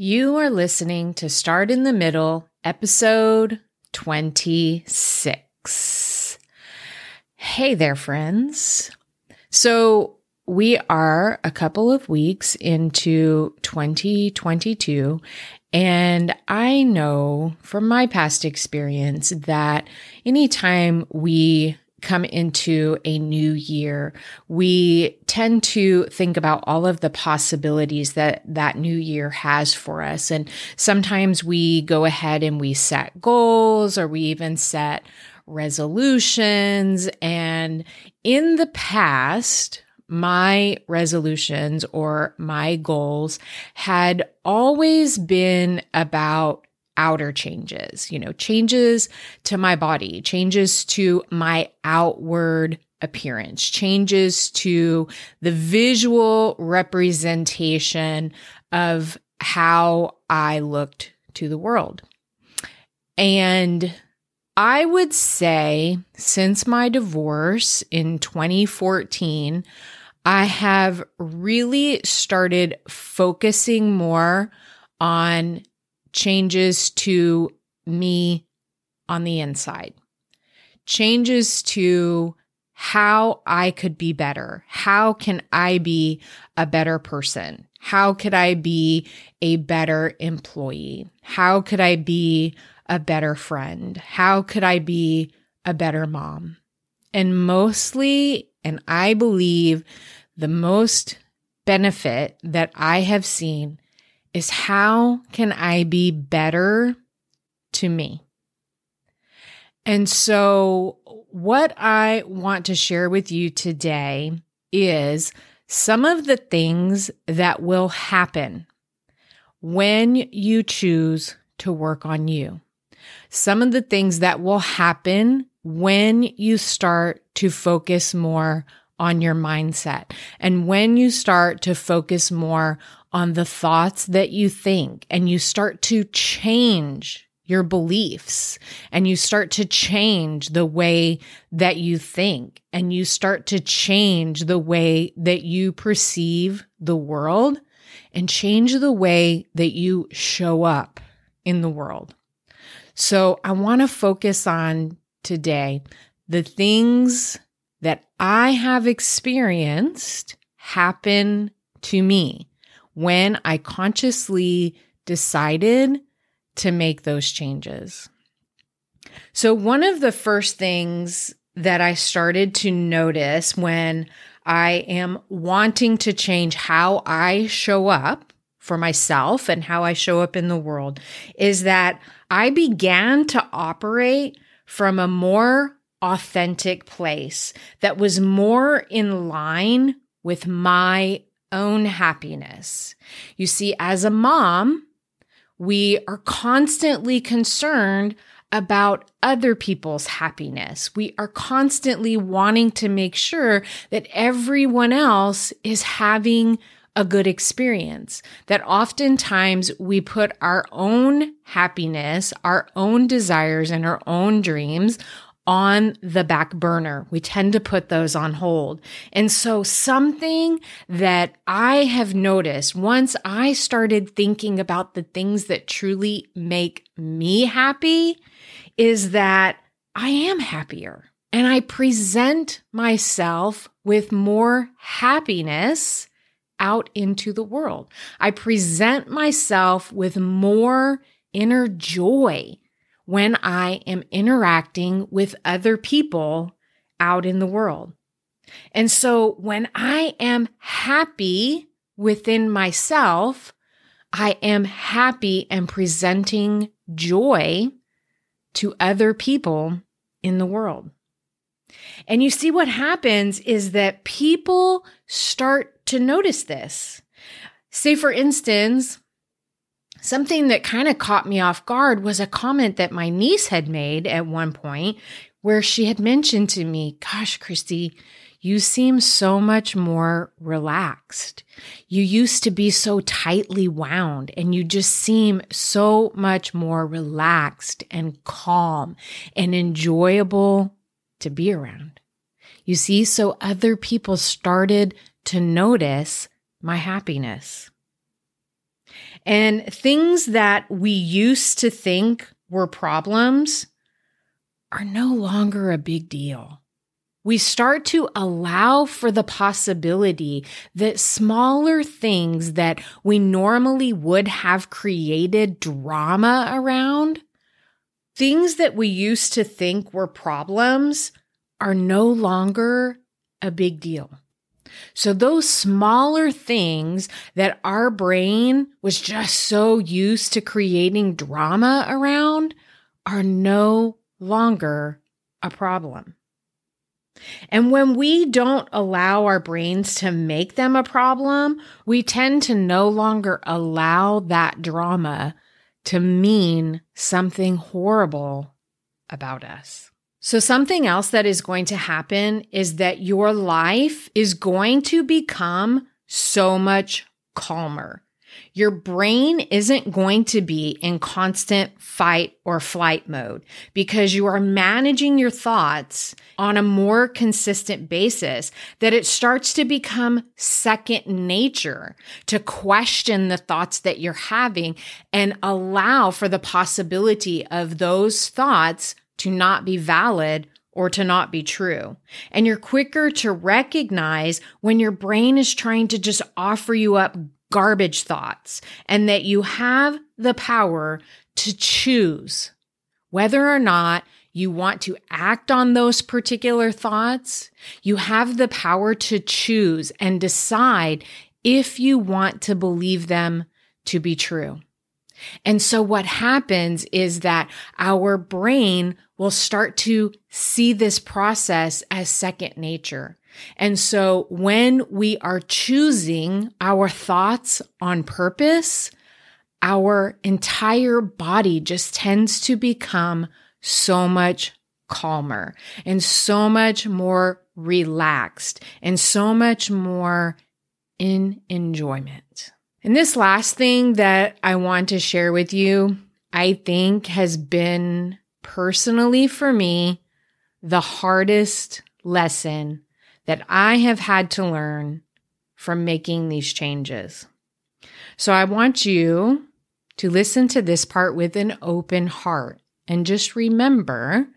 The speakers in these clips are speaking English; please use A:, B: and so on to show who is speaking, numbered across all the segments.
A: You are listening to Start in the Middle, episode 26. Hey there, friends. So, we are a couple of weeks into 2022, and I know from my past experience that anytime we come into a new year, we tend to think about all of the possibilities that that new year has for us. And sometimes we go ahead and we set goals or we even set resolutions. And in the past, my resolutions or my goals had always been about outer changes, you know, changes to my body, changes to my outward appearance, changes to the visual representation of how I looked to the world. And I would say since my divorce in 2014, I have really started focusing more on changes to me on the inside, changes to how I could be better. How can I be a better person? How could I be a better employee? How could I be a better friend? How could I be a better mom? And mostly, and I believe the most benefit that I have seen is how can I be better to me? And so, what I want to share with you today is some of the things that will happen when you choose to work on you. Some of the things that will happen when you start to focus more on your mindset and when you start to focus more on the thoughts that you think and you start to change your beliefs and you start to change the way that you think and you start to change the way that you perceive the world and change the way that you show up in the world. So I want to focus on today the things that I have experienced happen to me when I consciously decided to make those changes. So, one of the first things that I started to notice when I am wanting to change how I show up for myself and how I show up in the world is that I began to operate from a more authentic place that was more in line with my own happiness. You see, as a mom, we are constantly concerned about other people's happiness. We are constantly wanting to make sure that everyone else is having a good experience. That oftentimes we put our own happiness, our own desires, and our own dreams on the back burner. We tend to put those on hold. And so something that I have noticed once I started thinking about the things that truly make me happy is that I am happier and I present myself with more happiness out into the world. I present myself with more inner joy when I am interacting with other people out in the world. And so when I am happy within myself, I am happy and presenting joy to other people in the world. And you see what happens is that people start to notice this. Say, for instance, something that kind of caught me off guard was a comment that my niece had made at one point where she had mentioned to me, Gosh, Christy, you seem so much more relaxed. You used to be so tightly wound and you just seem so much more relaxed and calm and enjoyable to be around. You see, so other people started to notice my happiness. And things that we used to think were problems are no longer a big deal we start to allow for the possibility that smaller things that we normally would have created drama around, things that we used to think were problems, are no longer a big deal. So, those smaller things that our brain was just so used to creating drama around are no longer a problem. And when we don't allow our brains to make them a problem, we tend to no longer allow that drama to mean something horrible about us. So, something else that is going to happen is that your life is going to become so much calmer. Your brain isn't going to be in constant fight or flight mode because you are managing your thoughts on a more consistent basis that it starts to become second nature to question the thoughts that you're having and allow for the possibility of those thoughts to not be valid or to not be true. And you're quicker to recognize when your brain is trying to just offer you up garbage thoughts and that you have the power to choose whether or not you want to act on those particular thoughts. You have the power to choose and decide if you want to believe them to be true. And so what happens is that our brain will start to see this process as second nature. And so when we are choosing our thoughts on purpose, our entire body just tends to become so much calmer and so much more relaxed and so much more in enjoyment. And this last thing that I want to share with you, I think has been personally for me the hardest lesson that I have had to learn from making these changes. So I want you to listen to this part with an open heart and just remember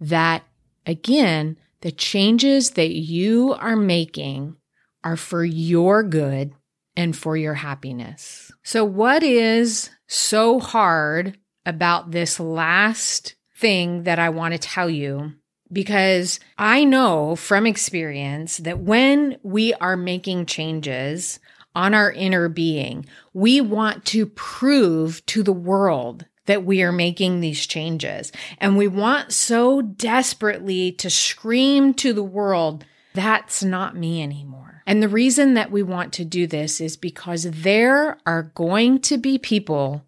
A: that again, the changes that you are making are for your good and for your happiness. So, what is so hard about this last thing that I want to tell you because I know from experience that when we are making changes on our inner being, we want to prove to the world that we are making these changes. And we want so desperately to scream to the world, that's not me anymore. And the reason that we want to do this is because there are going to be people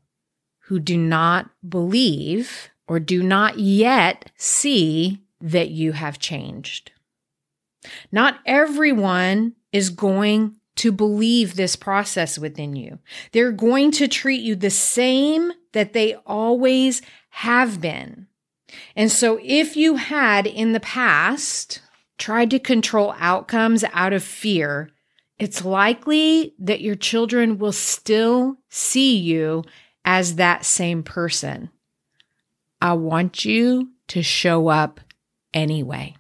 A: who do not believe or do not yet see that you have changed. Not everyone is going to believe this process within you. They're going to treat you the same that they always have been. And so if you had in the past tried to control outcomes out of fear, it's likely that your children will still see you as that same person. I want you to show up anyway.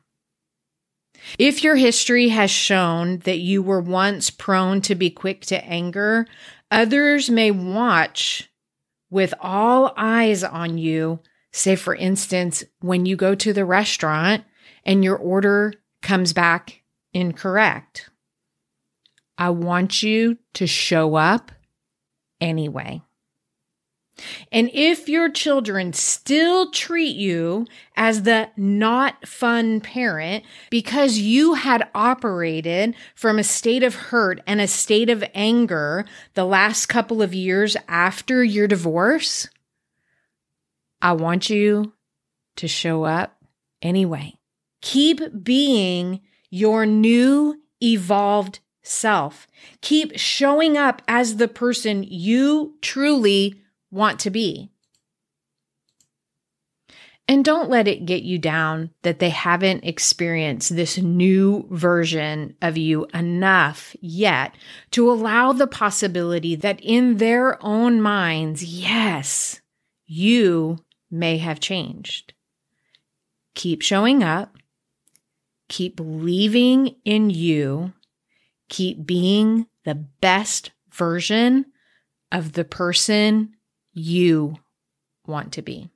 A: If your history has shown that you were once prone to be quick to anger, others may watch with all eyes on you. Say, for instance, when you go to the restaurant and your order comes back incorrect. I want you to show up anyway. And if your children still treat you as the not fun parent because you had operated from a state of hurt and a state of anger the last couple of years after your divorce, I want you to show up anyway. Keep being your new evolved self. Keep showing up as the person you truly want to be. And don't let it get you down that they haven't experienced this new version of you enough yet to allow the possibility that in their own minds, yes, you may have changed. Keep showing up. Keep believing in you. Keep being the best version of the person you want to be.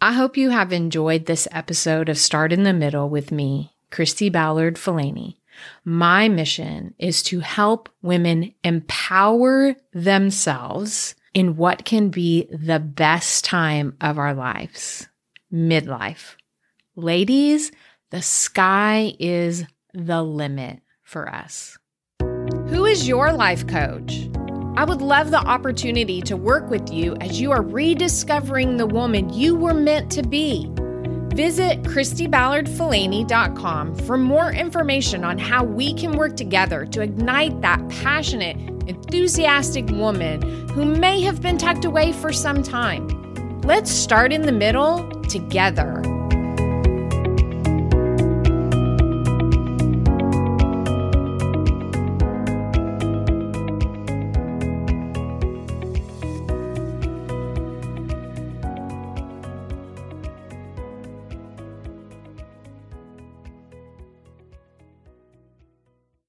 A: I hope you have enjoyed this episode of Start in the Middle with me, Christy Ballard Falani. My mission is to help women empower themselves in what can be the best time of our lives midlife. Ladies, the sky is the limit for us. Who is your life coach? I would love the opportunity to work with you as you are rediscovering the woman you were meant to be. Visit ChristyBallardFalani.com for more information on how we can work together to ignite that passionate, enthusiastic woman who may have been tucked away for some time. Let's start in the middle together.